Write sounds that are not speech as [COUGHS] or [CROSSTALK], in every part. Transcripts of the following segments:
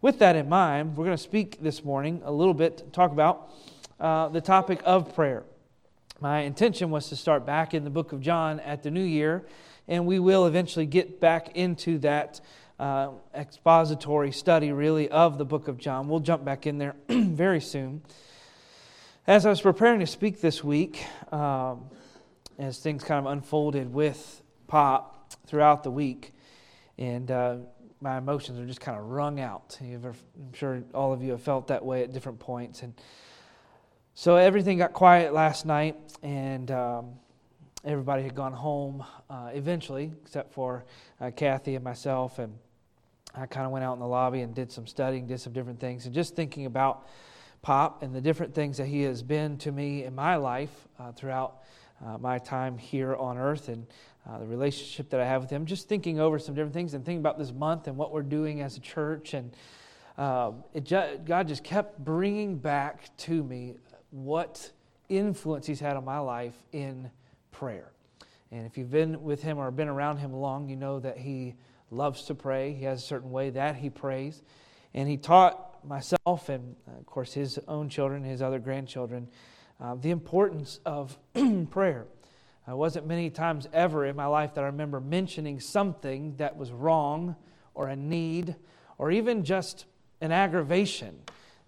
with that in mind, we're going to speak this morning a little bit, talk about uh, the topic of prayer. My intention was to start back in the book of John at the new year, and we will eventually get back into that uh, expository study, really, of the book of John. We'll jump back in there [CLEARS THROAT] very soon. As I was preparing to speak this week, um, as things kind of unfolded with Pop throughout the week, and uh, my emotions are just kind of wrung out. Ever, I'm sure all of you have felt that way at different points. And so everything got quiet last night, and um, everybody had gone home uh, eventually, except for uh, Kathy and myself. And I kind of went out in the lobby and did some studying, did some different things, and just thinking about Pop and the different things that he has been to me in my life uh, throughout uh, my time here on earth and uh, the relationship that I have with him, just thinking over some different things and thinking about this month and what we're doing as a church. And uh, ju- God just kept bringing back to me what influence He's had on my life in prayer. And if you've been with Him or been around Him long, you know that He loves to pray. He has a certain way that He prays. And He taught myself and, of course, His own children, His other grandchildren, uh, the importance of [CLEARS THROAT] prayer. It wasn't many times ever in my life that I remember mentioning something that was wrong or a need or even just an aggravation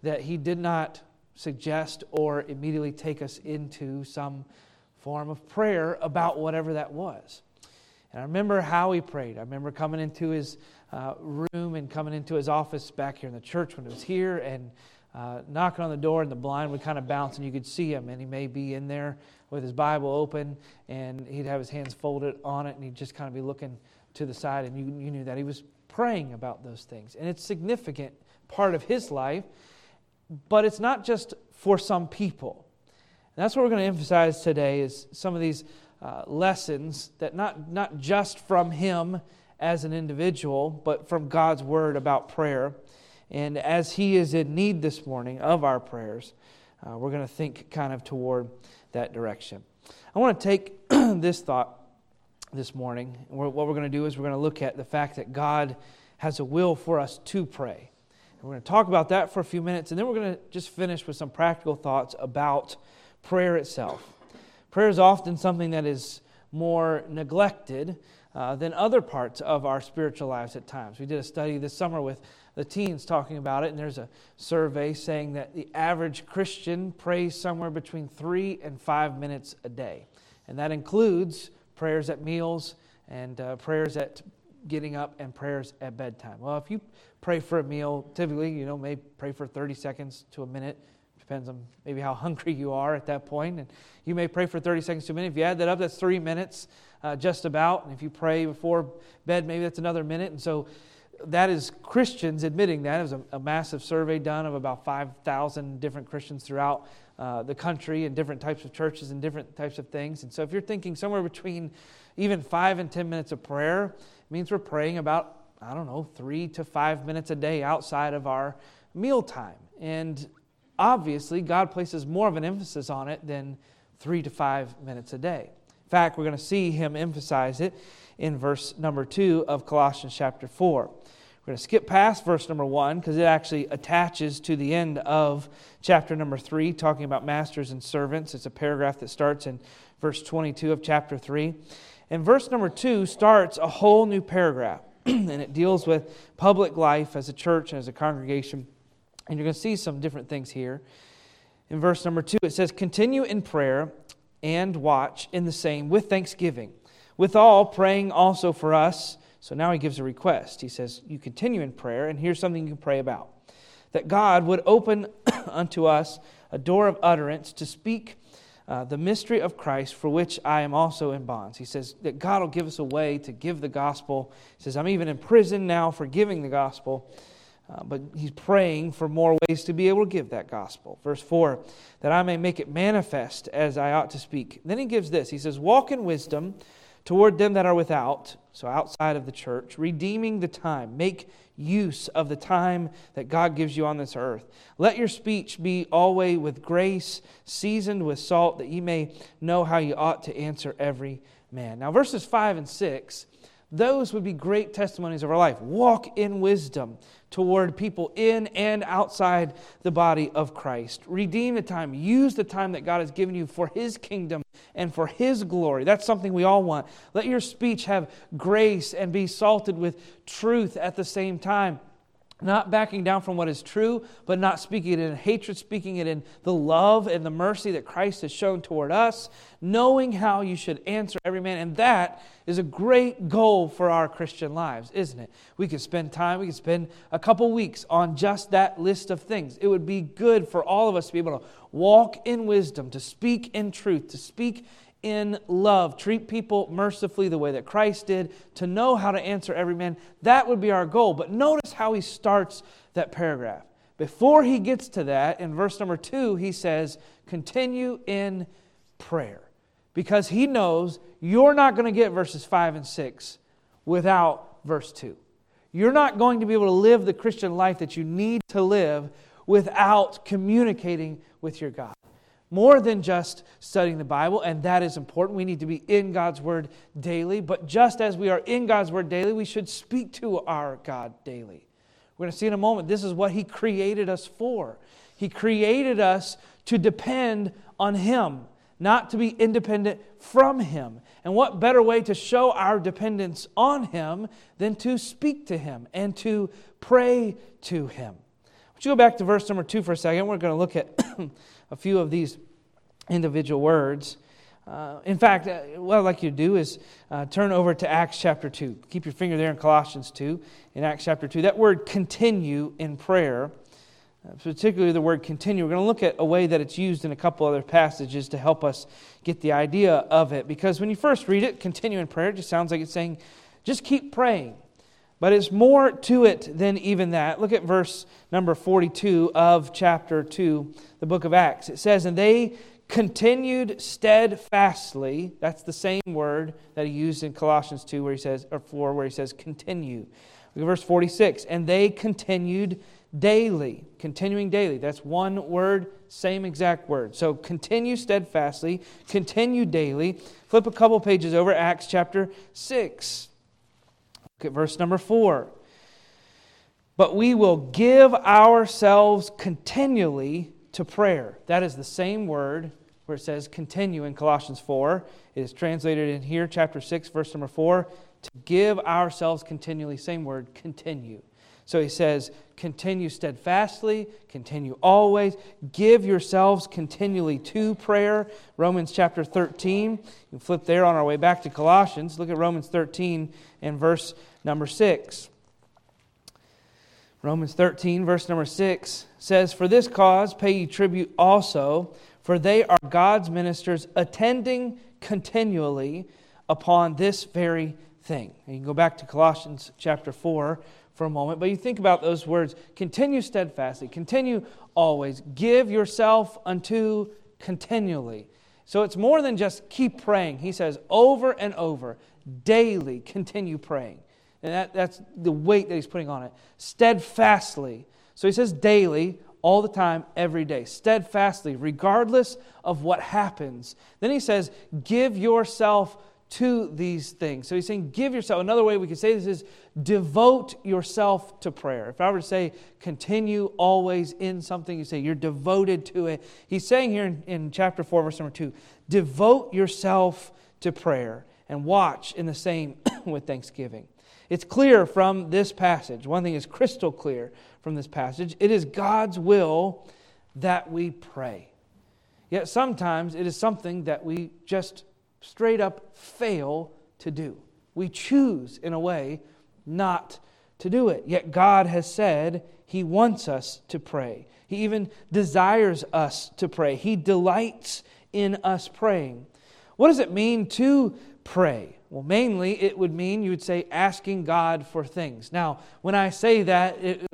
that he did not suggest or immediately take us into some form of prayer about whatever that was. And I remember how he prayed. I remember coming into his uh, room and coming into his office back here in the church when it was here and uh, knocking on the door, and the blind would kind of bounce, and you could see him. And he may be in there with his Bible open, and he'd have his hands folded on it, and he'd just kind of be looking to the side, and you, you knew that he was praying about those things. And it's significant part of his life, but it's not just for some people. And that's what we're going to emphasize today is some of these uh, lessons that not, not just from him as an individual, but from God's word about prayer. And as he is in need this morning of our prayers, uh, we're going to think kind of toward that direction. I want to take [CLEARS THROAT] this thought this morning. What we're going to do is we're going to look at the fact that God has a will for us to pray. And we're going to talk about that for a few minutes, and then we're going to just finish with some practical thoughts about prayer itself. Prayer is often something that is more neglected uh, than other parts of our spiritual lives at times. We did a study this summer with the teens talking about it, and there's a survey saying that the average Christian prays somewhere between three and five minutes a day. And that includes prayers at meals and uh, prayers at getting up and prayers at bedtime. Well, if you pray for a meal, typically, you know, may pray for 30 seconds to a minute. Depends on maybe how [LAUGHS] hungry you are at that point. And you may pray for 30 seconds to a minute. If you add that up, that's three minutes uh, just about. And if you pray before bed, maybe that's another minute. And so that is Christians admitting that. It was a, a massive survey done of about 5,000 different Christians throughout uh, the country and different types of churches and different types of things. And so if you're thinking somewhere between even five and 10 minutes of prayer, it means we're praying about, I don't know, three to five minutes a day outside of our meal time. And obviously, God places more of an emphasis on it than three to five minutes a day. In fact, we're going to see him emphasize it in verse number two of Colossians chapter 4. We're going to skip past verse number one because it actually attaches to the end of chapter number three, talking about masters and servants. It's a paragraph that starts in verse 22 of chapter three. And verse number two starts a whole new paragraph, [CLEARS THROAT] and it deals with public life as a church and as a congregation. And you're going to see some different things here. In verse number two, it says, Continue in prayer and watch in the same with thanksgiving. Withal, praying also for us so now he gives a request. He says, You continue in prayer, and here's something you can pray about that God would open [COUGHS] unto us a door of utterance to speak uh, the mystery of Christ, for which I am also in bonds. He says that God will give us a way to give the gospel. He says, I'm even in prison now for giving the gospel. Uh, but he's praying for more ways to be able to give that gospel. Verse 4 that I may make it manifest as I ought to speak. Then he gives this He says, Walk in wisdom toward them that are without, so outside of the church, redeeming the time. Make use of the time that God gives you on this earth. Let your speech be always with grace, seasoned with salt, that ye may know how you ought to answer every man. Now, verses 5 and 6, those would be great testimonies of our life. Walk in wisdom toward people in and outside the body of Christ. Redeem the time. Use the time that God has given you for His kingdom and for His glory. That's something we all want. Let your speech have grace and be salted with truth at the same time not backing down from what is true, but not speaking it in hatred, speaking it in the love and the mercy that Christ has shown toward us, knowing how you should answer every man. And that is a great goal for our Christian lives, isn't it? We could spend time, we could spend a couple weeks on just that list of things. It would be good for all of us to be able to walk in wisdom, to speak in truth, to speak in love, treat people mercifully the way that Christ did, to know how to answer every man. That would be our goal. But notice how he starts that paragraph. Before he gets to that, in verse number two, he says, continue in prayer. Because he knows you're not going to get verses five and six without verse two. You're not going to be able to live the Christian life that you need to live without communicating with your God more than just studying the Bible, and that is important. We need to be in God's Word daily, but just as we are in God's Word daily, we should speak to our God daily. We're going to see in a moment, this is what He created us for. He created us to depend on Him, not to be independent from Him. And what better way to show our dependence on Him than to speak to Him and to pray to Him? Would you go back to verse number two for a second? We're going to look at [CLEARS THROAT] a few of these individual words. Uh, in fact, uh, what I'd like you to do is uh, turn over to Acts chapter 2. Keep your finger there in Colossians 2. In Acts chapter 2, that word continue in prayer, uh, particularly the word continue, we're going to look at a way that it's used in a couple other passages to help us get the idea of it. Because when you first read it, continue in prayer, it just sounds like it's saying, just keep praying. But it's more to it than even that. Look at verse number 42 of chapter 2, the book of Acts. It says, And they continued steadfastly. That's the same word that he used in Colossians 2, where he says, or 4, where he says, continue. Look at verse 46. And they continued daily, continuing daily. That's one word, same exact word. So continue steadfastly, continue daily. Flip a couple pages over, Acts chapter 6. At verse number four. But we will give ourselves continually to prayer. That is the same word where it says continue in Colossians 4. It is translated in here, chapter 6, verse number 4. To give ourselves continually, same word, continue. So he says, continue steadfastly, continue always, give yourselves continually to prayer. Romans chapter 13. You flip there on our way back to Colossians. Look at Romans 13 and verse number 6. Romans 13, verse number 6 says, For this cause pay ye tribute also, for they are God's ministers attending continually upon this very thing. And you can go back to Colossians chapter 4 for a moment, but you think about those words continue steadfastly, continue always, give yourself unto continually. So it's more than just keep praying. He says over and over, daily continue praying. And that, that's the weight that he's putting on it. Steadfastly. So he says daily, all the time, every day. Steadfastly, regardless of what happens. Then he says, give yourself to these things. So he's saying, give yourself. Another way we could say this is devote yourself to prayer. If I were to say, continue always in something, you say you're devoted to it. He's saying here in, in chapter 4, verse number 2, devote yourself to prayer and watch in the same [COUGHS] with thanksgiving. It's clear from this passage. One thing is crystal clear from this passage it is God's will that we pray. Yet sometimes it is something that we just straight up fail to do. We choose, in a way, not to do it. Yet God has said He wants us to pray. He even desires us to pray. He delights in us praying. What does it mean to pray? Well, mainly it would mean you would say asking God for things. Now, when I say that, it,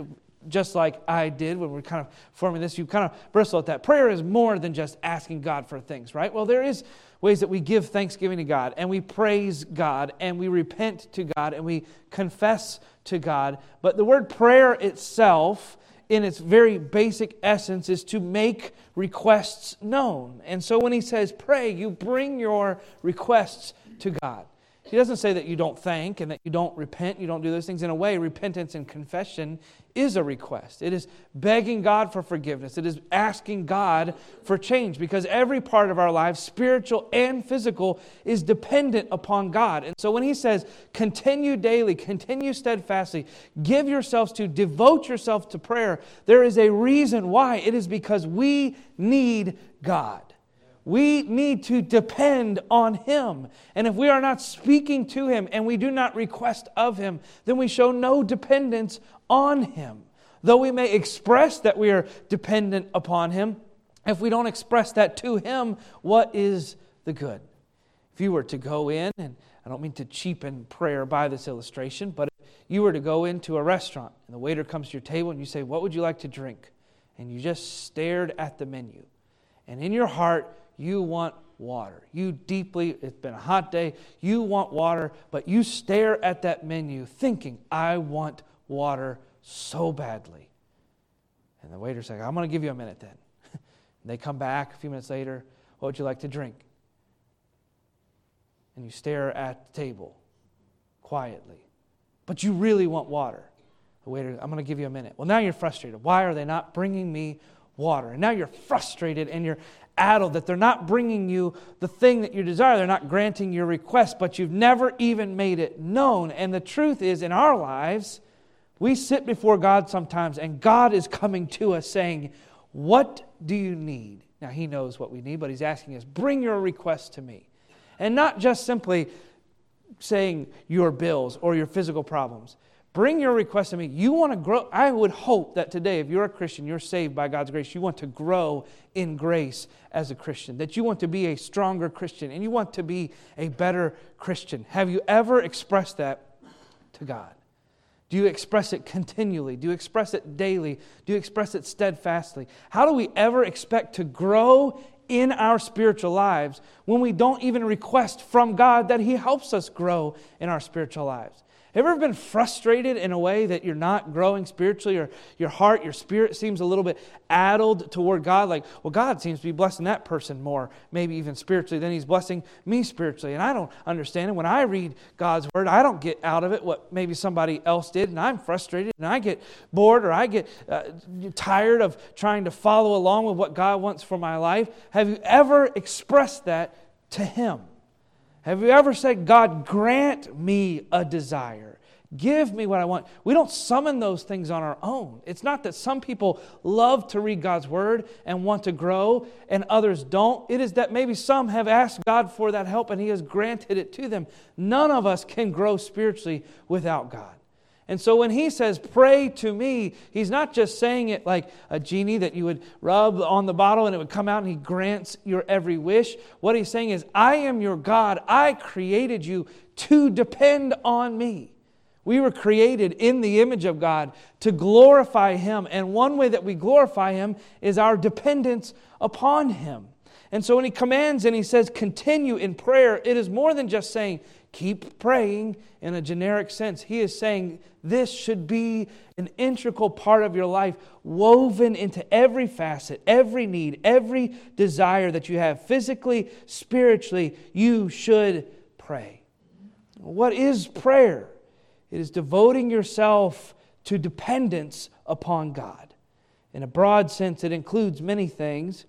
just like I did when we are kind of forming this, you kind of bristle at that. Prayer is more than just asking God for things, right? Well, there is ways that we give thanksgiving to God and we praise God and we repent to God and we confess to God. But the word prayer itself, in its very basic essence, is to make requests known. And so when he says pray, you bring your requests to God. He doesn't say that you don't thank and that you don't repent, you don't do those things. In a way, repentance and confession is a request. It is begging God for forgiveness. It is asking God for change because every part of our lives, spiritual and physical, is dependent upon God. And so when he says, continue daily, continue steadfastly, give yourselves to, devote yourself to prayer, there is a reason why. It is because we need God. We need to depend on Him. And if we are not speaking to Him and we do not request of Him, then we show no dependence on Him. Though we may express that we are dependent upon Him, if we don't express that to Him, what is the good? If you were to go in, and I don't mean to cheapen prayer by this illustration, but if you were to go into a restaurant and the waiter comes to your table and you say, What would you like to drink? And you just stared at the menu. And in your heart, you want water. You deeply, it's been a hot day, you want water, but you stare at that menu thinking, I want water so badly. And the waiter's like, I'm going to give you a minute then. [LAUGHS] they come back a few minutes later, what would you like to drink? And you stare at the table quietly. But you really want water. The waiter, I'm going to give you a minute. Well, now you're frustrated. Why are they not bringing me water? And now you're frustrated and you're addled that they're not bringing you the thing that you desire. They're not granting your request, but you've never even made it known. And the truth is, in our lives, we sit before God sometimes, and God is coming to us saying, What do you need? Now, He knows what we need, but He's asking us, Bring your request to me. And not just simply saying your bills or your physical problems. Bring your request to me. You want to grow. I would hope that today, if you're a Christian, you're saved by God's grace, you want to grow in grace as a Christian, that you want to be a stronger Christian and you want to be a better Christian. Have you ever expressed that to God? Do you express it continually? Do you express it daily? Do you express it steadfastly? How do we ever expect to grow in our spiritual lives when we don't even request from God that He helps us grow in our spiritual lives? Ever been frustrated in a way that you're not growing spiritually or your heart, your spirit seems a little bit addled toward God? Like, well, God seems to be blessing that person more, maybe even spiritually, than He's blessing me spiritually. And I don't understand it. When I read God's Word, I don't get out of it what maybe somebody else did, and I'm frustrated, and I get bored or I get uh, tired of trying to follow along with what God wants for my life. Have you ever expressed that to Him? Have you ever said, God, grant me a desire? Give me what I want. We don't summon those things on our own. It's not that some people love to read God's word and want to grow and others don't. It is that maybe some have asked God for that help and He has granted it to them. None of us can grow spiritually without God. And so when he says, Pray to me, he's not just saying it like a genie that you would rub on the bottle and it would come out and he grants your every wish. What he's saying is, I am your God. I created you to depend on me. We were created in the image of God to glorify him. And one way that we glorify him is our dependence upon him. And so when he commands and he says, continue in prayer, it is more than just saying, keep praying in a generic sense. He is saying this should be an integral part of your life, woven into every facet, every need, every desire that you have, physically, spiritually. You should pray. What is prayer? It is devoting yourself to dependence upon God. In a broad sense, it includes many things.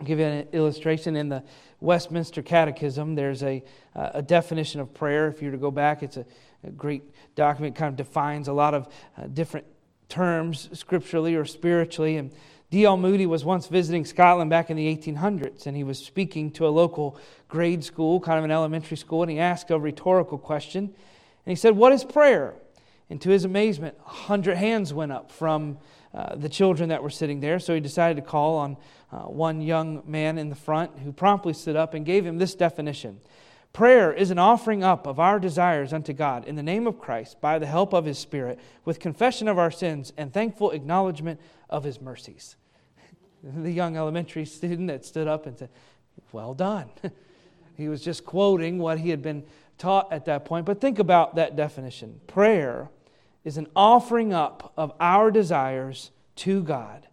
I'll give you an illustration in the Westminster Catechism. There's a, uh, a definition of prayer. If you were to go back, it's a, a great document, kind of defines a lot of uh, different terms scripturally or spiritually. And D.L. Moody was once visiting Scotland back in the 1800s, and he was speaking to a local grade school, kind of an elementary school, and he asked a rhetorical question. And he said, What is prayer? And to his amazement, a hundred hands went up from uh, the children that were sitting there. So he decided to call on uh, one young man in the front who promptly stood up and gave him this definition Prayer is an offering up of our desires unto God in the name of Christ by the help of His Spirit, with confession of our sins and thankful acknowledgement of His mercies. [LAUGHS] the young elementary student that stood up and said, Well done. [LAUGHS] he was just quoting what he had been taught at that point. But think about that definition prayer is an offering up of our desires to God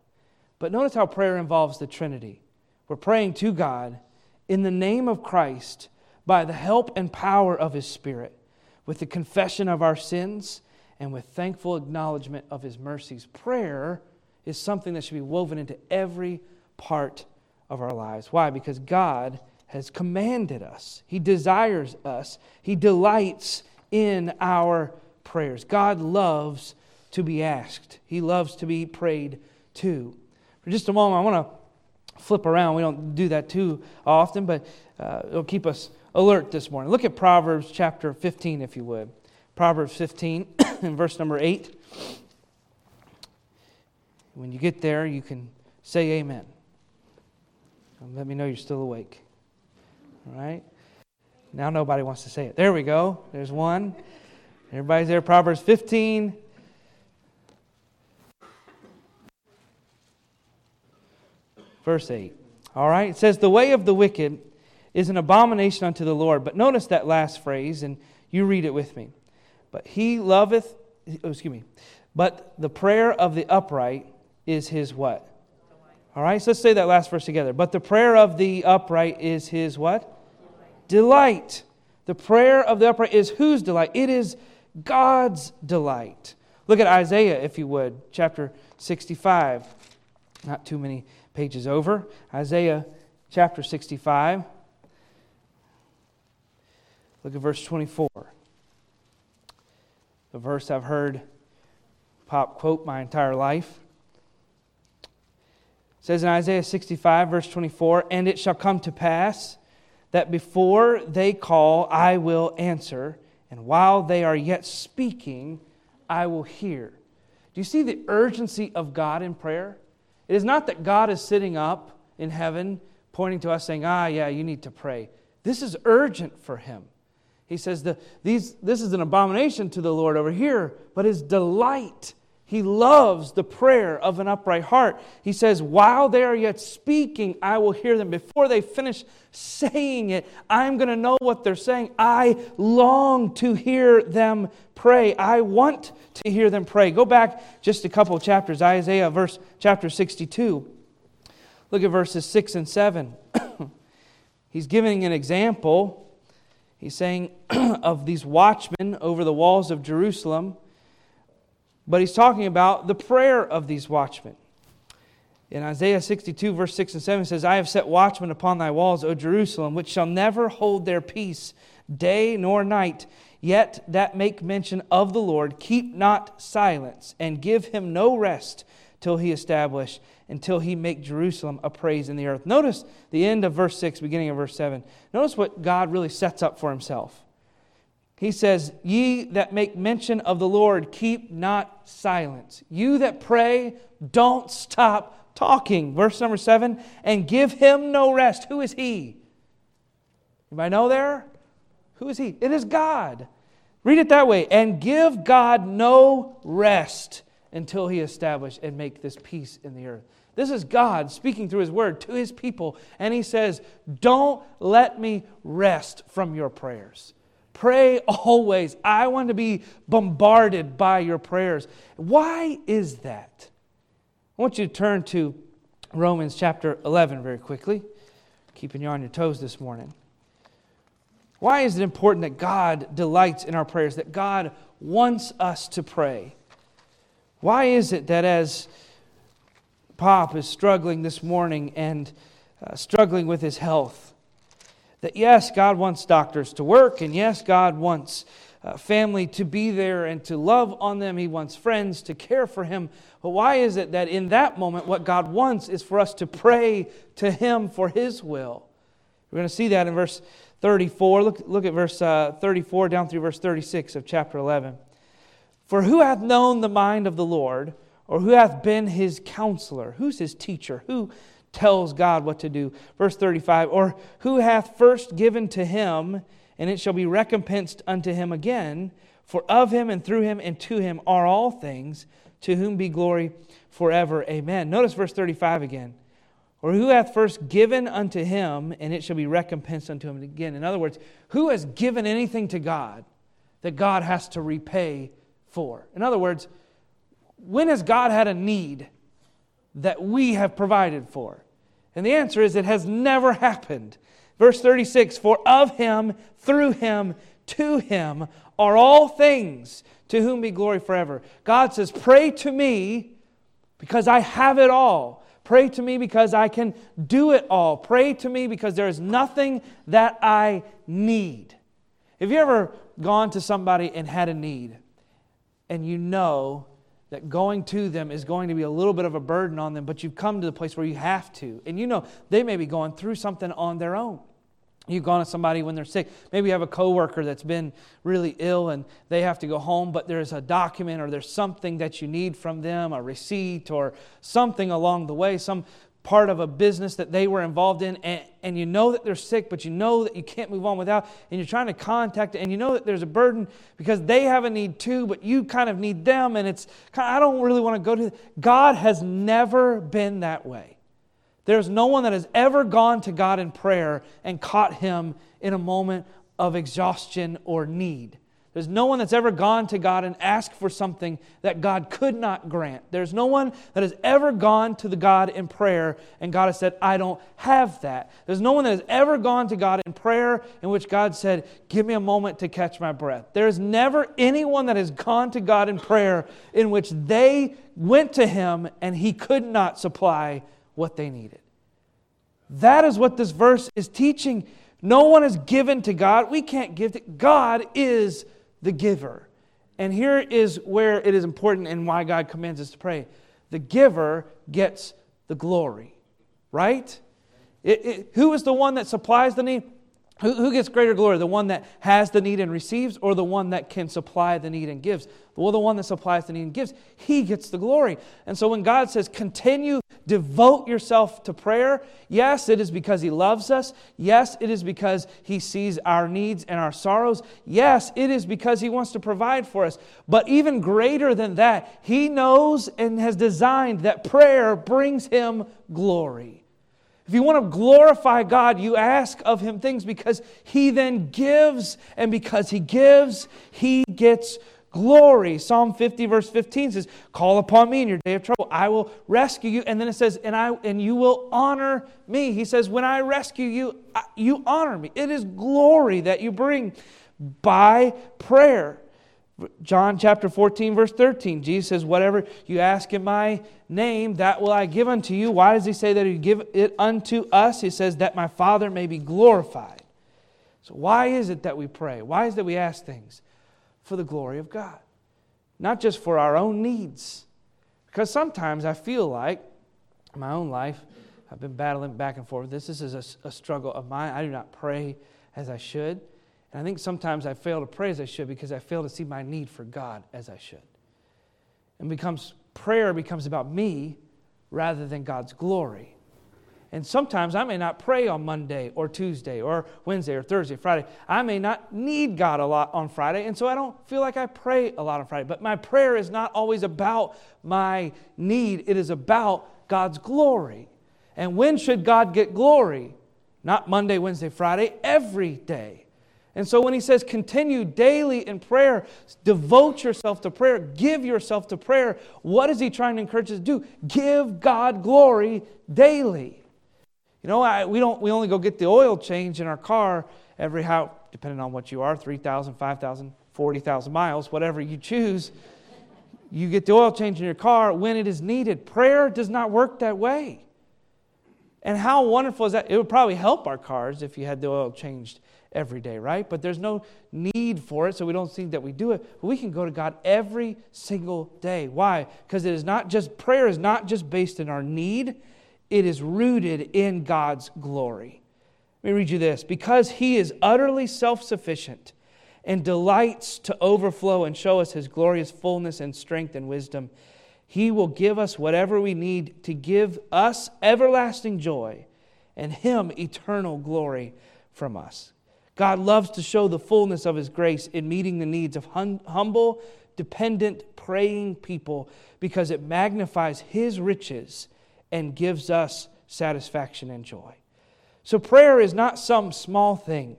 but notice how prayer involves the Trinity. We're praying to God in the name of Christ by the help and power of His Spirit, with the confession of our sins and with thankful acknowledgement of His mercies. Prayer is something that should be woven into every part of our lives. Why? Because God has commanded us, He desires us, He delights in our prayers. God loves to be asked, He loves to be prayed to. For just a moment, I want to flip around. We don't do that too often, but uh, it'll keep us alert this morning. Look at Proverbs chapter 15, if you would. Proverbs 15, [COUGHS] and verse number 8. When you get there, you can say amen. Let me know you're still awake. All right? Now nobody wants to say it. There we go. There's one. Everybody's there. Proverbs 15. Verse 8. All right? It says, The way of the wicked is an abomination unto the Lord. But notice that last phrase, and you read it with me. But he loveth, oh, excuse me, but the prayer of the upright is his what? All right, so let's say that last verse together. But the prayer of the upright is his what? Delight. The prayer of the upright is whose delight? It is God's delight. Look at Isaiah, if you would, chapter 65. Not too many pages over. Isaiah chapter 65. Look at verse 24. The verse I've heard pop quote my entire life. It says in Isaiah 65, verse 24, And it shall come to pass that before they call, I will answer, and while they are yet speaking, I will hear. Do you see the urgency of God in prayer? It is not that God is sitting up in heaven pointing to us saying, Ah, yeah, you need to pray. This is urgent for him. He says, the, these, This is an abomination to the Lord over here, but his delight. He loves the prayer of an upright heart. He says, While they are yet speaking, I will hear them. Before they finish saying it, I'm going to know what they're saying. I long to hear them pray. I want to hear them pray. Go back just a couple chapters, Isaiah, verse chapter 62. Look at verses 6 and 7. [CLEARS THROAT] He's giving an example He's saying [CLEARS THROAT] of these watchmen over the walls of Jerusalem, but he's talking about the prayer of these watchmen. In Isaiah 62, verse 6 and 7, says, I have set watchmen upon thy walls, O Jerusalem, which shall never hold their peace day nor night, yet that make mention of the Lord, keep not silence, and give him no rest till he establish until he make Jerusalem a praise in the earth. Notice the end of verse 6, beginning of verse 7. Notice what God really sets up for himself. He says, Ye that make mention of the Lord, keep not silence. You that pray, don't stop talking. Verse number 7 and give him no rest. Who is he? Anybody know there? Who is he? It is God. Read it that way. And give God no rest until he establish and make this peace in the earth. This is God speaking through his word to his people, and he says, Don't let me rest from your prayers. Pray always. I want to be bombarded by your prayers. Why is that? I want you to turn to Romans chapter 11 very quickly, keeping you on your toes this morning. Why is it important that God delights in our prayers, that God wants us to pray? Why is it that as Pop is struggling this morning and uh, struggling with his health, that yes, God wants doctors to work, and yes, God wants uh, family to be there and to love on them. He wants friends to care for him. But why is it that in that moment, what God wants is for us to pray to Him for His will? We're going to see that in verse 34. Look, look at verse uh, 34 down through verse 36 of chapter 11. For who hath known the mind of the Lord, or who hath been his counselor? Who's his teacher? Who tells God what to do? Verse 35 Or who hath first given to him, and it shall be recompensed unto him again? For of him and through him and to him are all things, to whom be glory forever. Amen. Notice verse 35 again. Or who hath first given unto him, and it shall be recompensed unto him again. In other words, who has given anything to God that God has to repay for? In other words, when has God had a need that we have provided for? And the answer is it has never happened. Verse 36 For of him, through him, to him are all things, to whom be glory forever. God says, Pray to me because I have it all. Pray to me because I can do it all. Pray to me because there is nothing that I need. Have you ever gone to somebody and had a need and you know that going to them is going to be a little bit of a burden on them, but you've come to the place where you have to. And you know they may be going through something on their own. You've gone to somebody when they're sick. Maybe you have a coworker that's been really ill and they have to go home, but there's a document or there's something that you need from them, a receipt or something along the way, some part of a business that they were involved in, and, and you know that they're sick, but you know that you can't move on without, and you're trying to contact and you know that there's a burden because they have a need too, but you kind of need them, and it's I don't really want to go to. God has never been that way. There's no one that has ever gone to God in prayer and caught him in a moment of exhaustion or need. There's no one that's ever gone to God and asked for something that God could not grant. There's no one that has ever gone to the God in prayer and God has said, I don't have that. There's no one that has ever gone to God in prayer in which God said, Give me a moment to catch my breath. There's never anyone that has gone to God in prayer in which they went to Him and He could not supply what they needed. That is what this verse is teaching. No one is given to God. We can't give to God is the giver. And here is where it is important and why God commands us to pray. The giver gets the glory, right? It, it, who is the one that supplies the need? Who, who gets greater glory? The one that has the need and receives, or the one that can supply the need and gives? Well, the one that supplies the need and gives, he gets the glory. And so when God says, continue, devote yourself to prayer, yes, it is because he loves us. Yes, it is because he sees our needs and our sorrows. Yes, it is because he wants to provide for us. But even greater than that, he knows and has designed that prayer brings him glory. If you want to glorify God, you ask of Him things because He then gives, and because He gives, He gets glory. Psalm 50, verse 15 says, Call upon me in your day of trouble. I will rescue you. And then it says, And, I, and you will honor me. He says, When I rescue you, you honor me. It is glory that you bring by prayer. John chapter 14, verse 13, Jesus says, Whatever you ask in my name, that will I give unto you. Why does he say that he give it unto us? He says, That my Father may be glorified. So, why is it that we pray? Why is it that we ask things? For the glory of God, not just for our own needs. Because sometimes I feel like, in my own life, I've been battling back and forth. This, this is a, a struggle of mine. I do not pray as I should. And I think sometimes I fail to pray as I should because I fail to see my need for God as I should. And becomes prayer becomes about me rather than God's glory. And sometimes I may not pray on Monday or Tuesday or Wednesday or Thursday, or Friday. I may not need God a lot on Friday, and so I don't feel like I pray a lot on Friday. But my prayer is not always about my need, it is about God's glory. And when should God get glory? Not Monday, Wednesday, Friday, every day. And so when he says continue daily in prayer, devote yourself to prayer, give yourself to prayer, what is he trying to encourage us to do? Give God glory daily. You know, I, we, don't, we only go get the oil change in our car every how, depending on what you are, 3,000, 5,000, 40,000 miles, whatever you choose. You get the oil change in your car when it is needed. Prayer does not work that way. And how wonderful is that? It would probably help our cars if you had the oil changed every day, right? But there's no need for it, so we don't think that we do it. But we can go to God every single day. Why? Because it is not just, prayer is not just based in our need, it is rooted in God's glory. Let me read you this. Because he is utterly self sufficient and delights to overflow and show us his glorious fullness and strength and wisdom, he will give us whatever we need to give us everlasting joy and him eternal glory from us. God loves to show the fullness of His grace in meeting the needs of hum- humble, dependent, praying people because it magnifies His riches and gives us satisfaction and joy. So, prayer is not some small thing,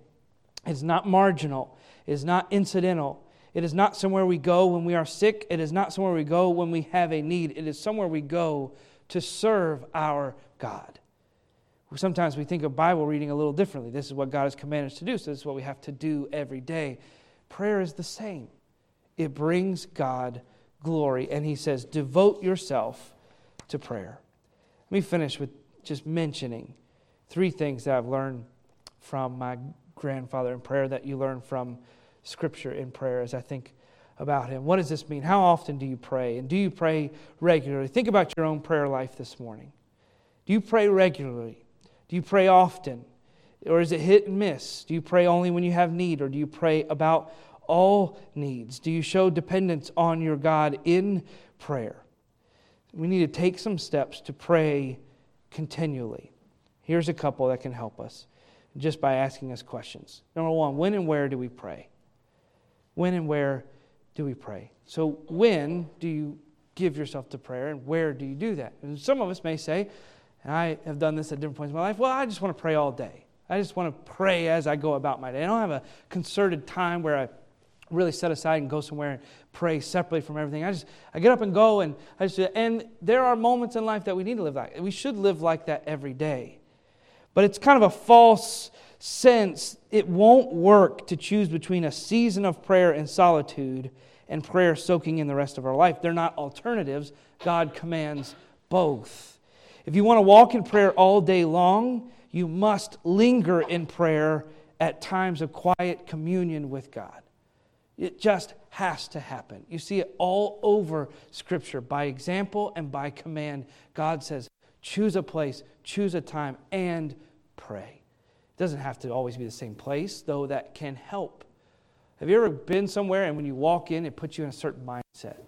it's not marginal, it is not incidental. It is not somewhere we go when we are sick. It is not somewhere we go when we have a need. It is somewhere we go to serve our God. Sometimes we think of Bible reading a little differently. This is what God has commanded us to do, so this is what we have to do every day. Prayer is the same, it brings God glory. And He says, devote yourself to prayer. Let me finish with just mentioning three things that I've learned from my grandfather in prayer that you learn from Scripture in prayer as I think about him. What does this mean? How often do you pray? And do you pray regularly? Think about your own prayer life this morning. Do you pray regularly? Do you pray often? Or is it hit and miss? Do you pray only when you have need? Or do you pray about all needs? Do you show dependence on your God in prayer? We need to take some steps to pray continually. Here's a couple that can help us just by asking us questions. Number one, when and where do we pray? When and where do we pray? So, when do you give yourself to prayer and where do you do that? And some of us may say, and I have done this at different points in my life, well, I just want to pray all day. I just want to pray as I go about my day. I don't have a concerted time where I really set aside and go somewhere and pray separately from everything. I just I get up and go and I just and there are moments in life that we need to live like we should live like that every day. But it's kind of a false sense. It won't work to choose between a season of prayer and solitude and prayer soaking in the rest of our life. They're not alternatives. God commands both. If you want to walk in prayer all day long, you must linger in prayer at times of quiet communion with God. It just has to happen. You see it all over Scripture by example and by command. God says, choose a place, choose a time, and pray. It doesn't have to always be the same place, though that can help. Have you ever been somewhere and when you walk in, it puts you in a certain mindset?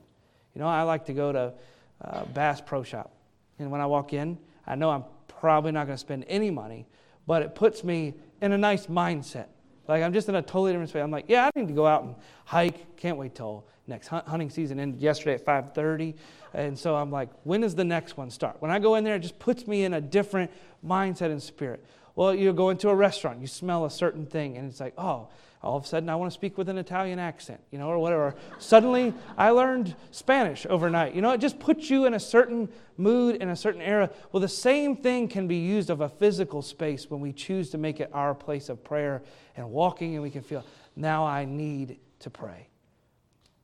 You know, I like to go to uh, Bass Pro Shop. And when I walk in, I know I'm probably not going to spend any money, but it puts me in a nice mindset. Like I'm just in a totally different space. I'm like, yeah, I need to go out and hike. Can't wait till next hunting season ended yesterday at 5:30, and so I'm like, when does the next one start? When I go in there, it just puts me in a different mindset and spirit. Well, you go into a restaurant, you smell a certain thing, and it's like, oh, all of a sudden I want to speak with an Italian accent, you know, or whatever. Suddenly I learned Spanish overnight. You know, it just puts you in a certain mood in a certain era. Well, the same thing can be used of a physical space when we choose to make it our place of prayer and walking, and we can feel, now I need to pray.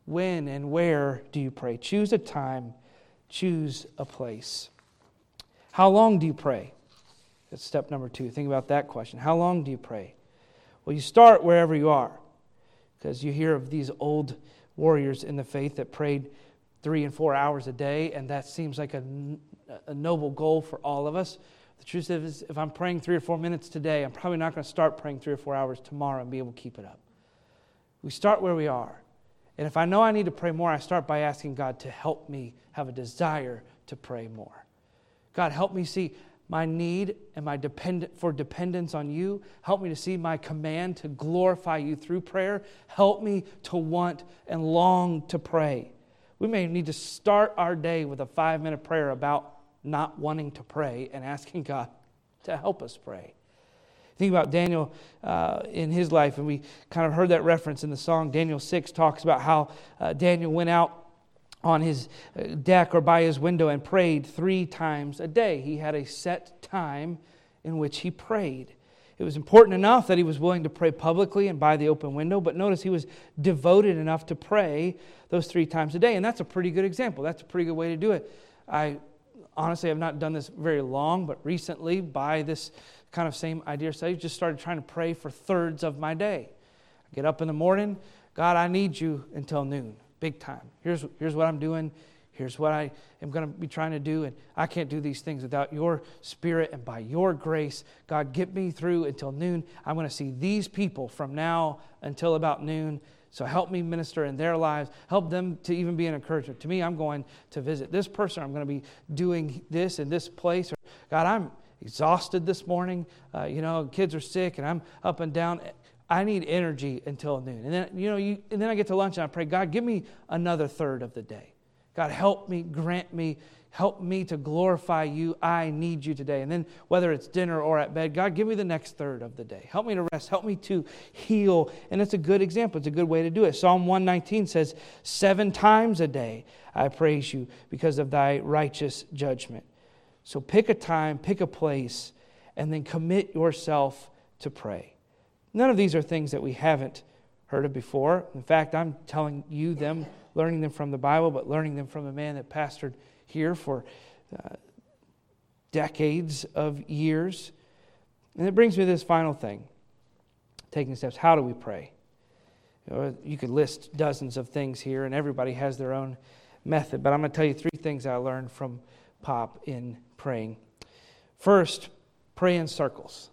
When and where do you pray? Choose a time, choose a place. How long do you pray? That's step number two. Think about that question. How long do you pray? Well, you start wherever you are, because you hear of these old warriors in the faith that prayed three and four hours a day, and that seems like a, a noble goal for all of us. The truth is, if I'm praying three or four minutes today, I'm probably not going to start praying three or four hours tomorrow and be able to keep it up. We start where we are. And if I know I need to pray more, I start by asking God to help me have a desire to pray more. God, help me see my need and my dependent for dependence on you. Help me to see my command to glorify you through prayer. Help me to want and long to pray. We may need to start our day with a five minute prayer about not wanting to pray and asking God to help us pray. Think about Daniel uh, in his life, and we kind of heard that reference in the song. Daniel 6 talks about how uh, Daniel went out on his uh, deck or by his window and prayed three times a day. He had a set time in which he prayed. It was important enough that he was willing to pray publicly and by the open window, but notice he was devoted enough to pray those three times a day. And that's a pretty good example. That's a pretty good way to do it. I honestly have not done this very long, but recently, by this kind of same idea study, just started trying to pray for thirds of my day. I get up in the morning, God, I need you until noon big time. Here's, here's what I'm doing. Here's what I am going to be trying to do. And I can't do these things without your spirit and by your grace. God, get me through until noon. I'm going to see these people from now until about noon. So help me minister in their lives. Help them to even be an encouragement. To me, I'm going to visit this person. I'm going to be doing this in this place. God, I'm exhausted this morning. Uh, you know, kids are sick and I'm up and down. I need energy until noon. And then, you know, you, and then I get to lunch and I pray, God, give me another third of the day. God, help me, grant me, help me to glorify you. I need you today. And then, whether it's dinner or at bed, God, give me the next third of the day. Help me to rest. Help me to heal. And it's a good example. It's a good way to do it. Psalm 119 says, Seven times a day I praise you because of thy righteous judgment. So pick a time, pick a place, and then commit yourself to pray. None of these are things that we haven't heard of before. In fact, I'm telling you them, learning them from the Bible, but learning them from a man that pastored here for uh, decades of years. And it brings me to this final thing taking steps. How do we pray? You, know, you could list dozens of things here, and everybody has their own method, but I'm going to tell you three things I learned from Pop in praying. First, pray in circles.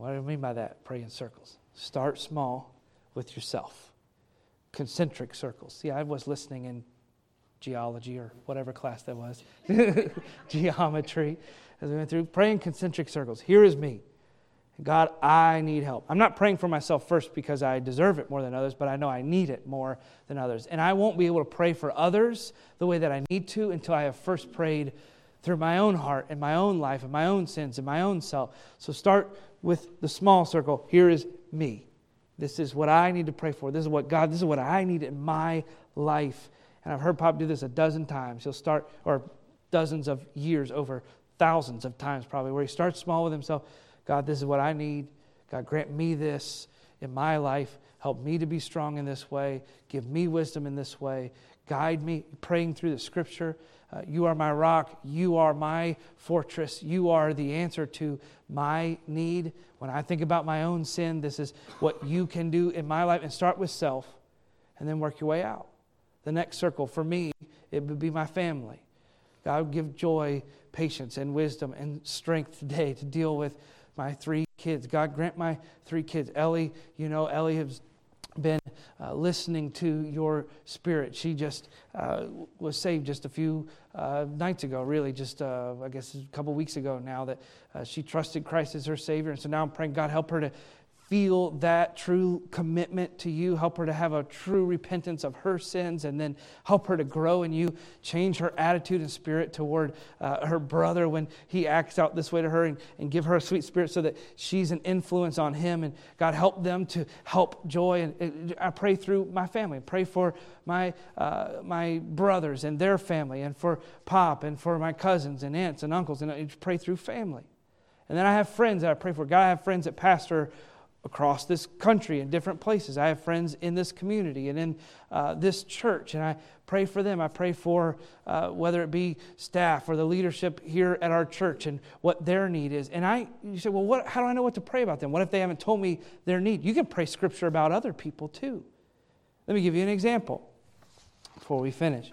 What do I mean by that? Pray in circles. Start small with yourself. Concentric circles. See, I was listening in geology or whatever class that was, [LAUGHS] geometry, as we went through. Pray in concentric circles. Here is me. God, I need help. I'm not praying for myself first because I deserve it more than others, but I know I need it more than others. And I won't be able to pray for others the way that I need to until I have first prayed through my own heart and my own life and my own sins and my own self. So start with the small circle. Here is me. This is what I need to pray for. This is what God, this is what I need in my life. And I've heard Pop do this a dozen times. He'll start, or dozens of years over, thousands of times probably, where he starts small with himself. God, this is what I need. God, grant me this in my life. Help me to be strong in this way. Give me wisdom in this way. Guide me, praying through the scripture. Uh, you are my rock. You are my fortress. You are the answer to my need. When I think about my own sin, this is what you can do in my life. And start with self and then work your way out. The next circle for me, it would be my family. God, give joy, patience, and wisdom and strength today to deal with my three kids. God, grant my three kids. Ellie, you know, Ellie has uh, listening to your spirit. She just uh, was saved just a few uh, nights ago, really, just uh, I guess a couple weeks ago now, that uh, she trusted Christ as her Savior. And so now I'm praying, God, help her to feel that true commitment to you. Help her to have a true repentance of her sins and then help her to grow in you. Change her attitude and spirit toward uh, her brother when he acts out this way to her and, and give her a sweet spirit so that she's an influence on him. And God, help them to help Joy. And I pray through my family. Pray for my, uh, my brothers and their family and for Pop and for my cousins and aunts and uncles. And I pray through family. And then I have friends that I pray for. God, I have friends that pastor across this country in different places. I have friends in this community and in uh, this church, and I pray for them. I pray for uh, whether it be staff or the leadership here at our church and what their need is. And I, you say, well, what, how do I know what to pray about them? What if they haven't told me their need? You can pray scripture about other people too. Let me give you an example before we finish.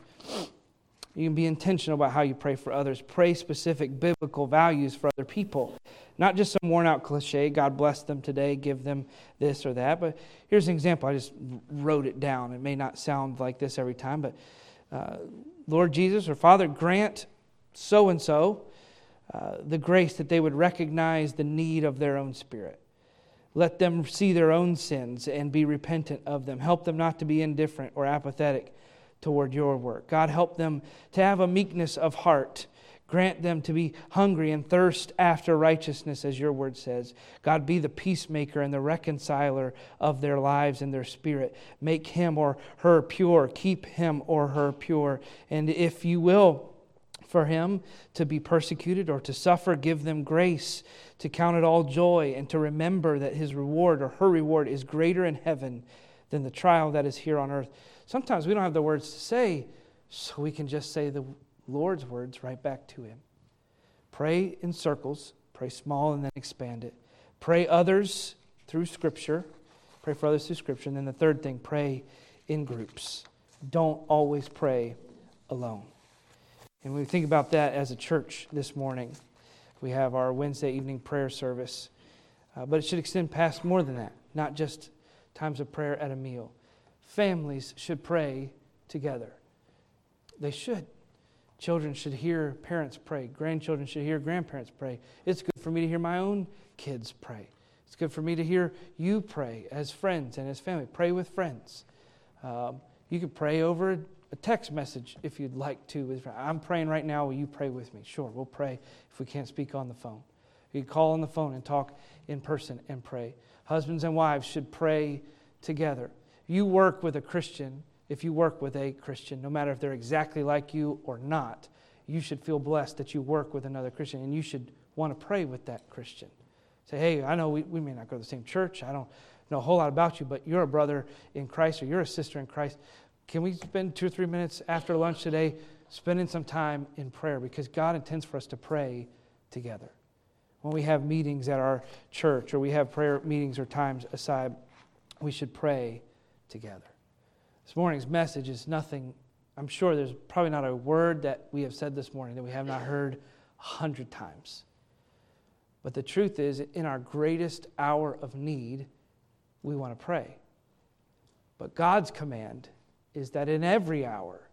You can be intentional about how you pray for others. Pray specific biblical values for other people. Not just some worn out cliche, God bless them today, give them this or that. But here's an example. I just wrote it down. It may not sound like this every time, but uh, Lord Jesus or Father, grant so and so the grace that they would recognize the need of their own spirit. Let them see their own sins and be repentant of them. Help them not to be indifferent or apathetic toward your work. God, help them to have a meekness of heart. Grant them to be hungry and thirst after righteousness, as your word says. God, be the peacemaker and the reconciler of their lives and their spirit. Make him or her pure. Keep him or her pure. And if you will, for him to be persecuted or to suffer, give them grace to count it all joy and to remember that his reward or her reward is greater in heaven than the trial that is here on earth. Sometimes we don't have the words to say, so we can just say the Lord's words right back to Him. Pray in circles, pray small and then expand it. Pray others through Scripture, pray for others through Scripture. And then the third thing, pray in groups. Don't always pray alone. And when we think about that as a church this morning, we have our Wednesday evening prayer service. Uh, but it should extend past more than that, not just times of prayer at a meal families should pray together. They should. Children should hear parents pray. Grandchildren should hear grandparents pray. It's good for me to hear my own kids pray. It's good for me to hear you pray as friends and as family. Pray with friends. Um, you can pray over a text message if you'd like to. I'm praying right now. Will you pray with me? Sure, we'll pray if we can't speak on the phone. You can call on the phone and talk in person and pray. Husbands and wives should pray together you work with a Christian, if you work with a Christian, no matter if they're exactly like you or not, you should feel blessed that you work with another Christian and you should want to pray with that Christian. Say, hey, I know we, we may not go to the same church. I don't know a whole lot about you, but you're a brother in Christ or you're a sister in Christ. Can we spend two or three minutes after lunch today spending some time in prayer? Because God intends for us to pray together. When we have meetings at our church or we have prayer meetings or times aside, we should pray together. This morning's message is nothing, I'm sure there's probably not a word that we have said this morning that we have not heard a hundred times. But the truth is, in our greatest hour of need, we want to pray. But God's command is that in every hour,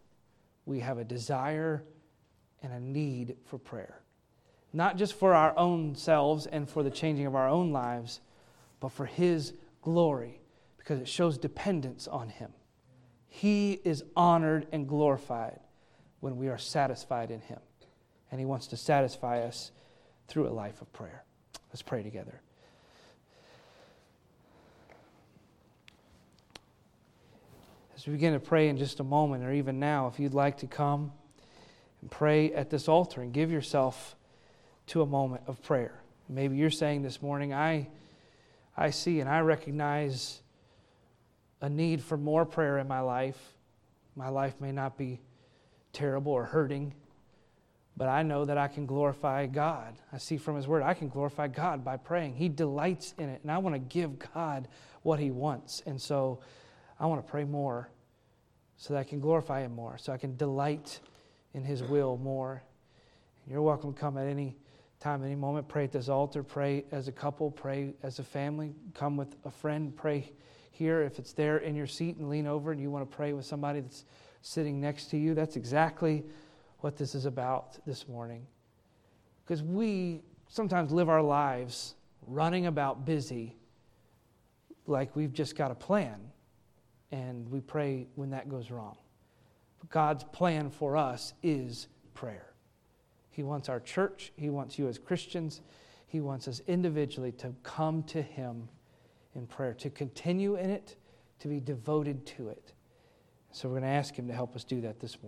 we have a desire and a need for prayer. Not just for our own selves and for the changing of our own lives, but for His glory, because it shows dependence on Him. He is honored and glorified when we are satisfied in Him. And He wants to satisfy us through a life of prayer. Let's pray together. As we begin to pray in just a moment, or even now, if you'd like to come and pray at this altar and give yourself to a moment of prayer. Maybe you're saying this morning, I, I see and I recognize a need for more prayer in my life. My life may not be terrible or hurting, but I know that I can glorify God. I see from His Word, I can glorify God by praying. He delights in it, and I want to give God what He wants. And so I want to pray more so that I can glorify Him more, so I can delight in His will more. You're welcome to come at any time, any moment. Pray at this altar. Pray as a couple. Pray as a family. Come with a friend. Pray here if it's there in your seat and lean over and you want to pray with somebody that's sitting next to you. That's exactly what this is about this morning. Because we sometimes live our lives running about busy like we've just got a plan, and we pray when that goes wrong. But God's plan for us is prayer. He wants our church, He wants you as Christians, He wants us individually to come to Him in prayer, to continue in it, to be devoted to it. So we're going to ask Him to help us do that this morning.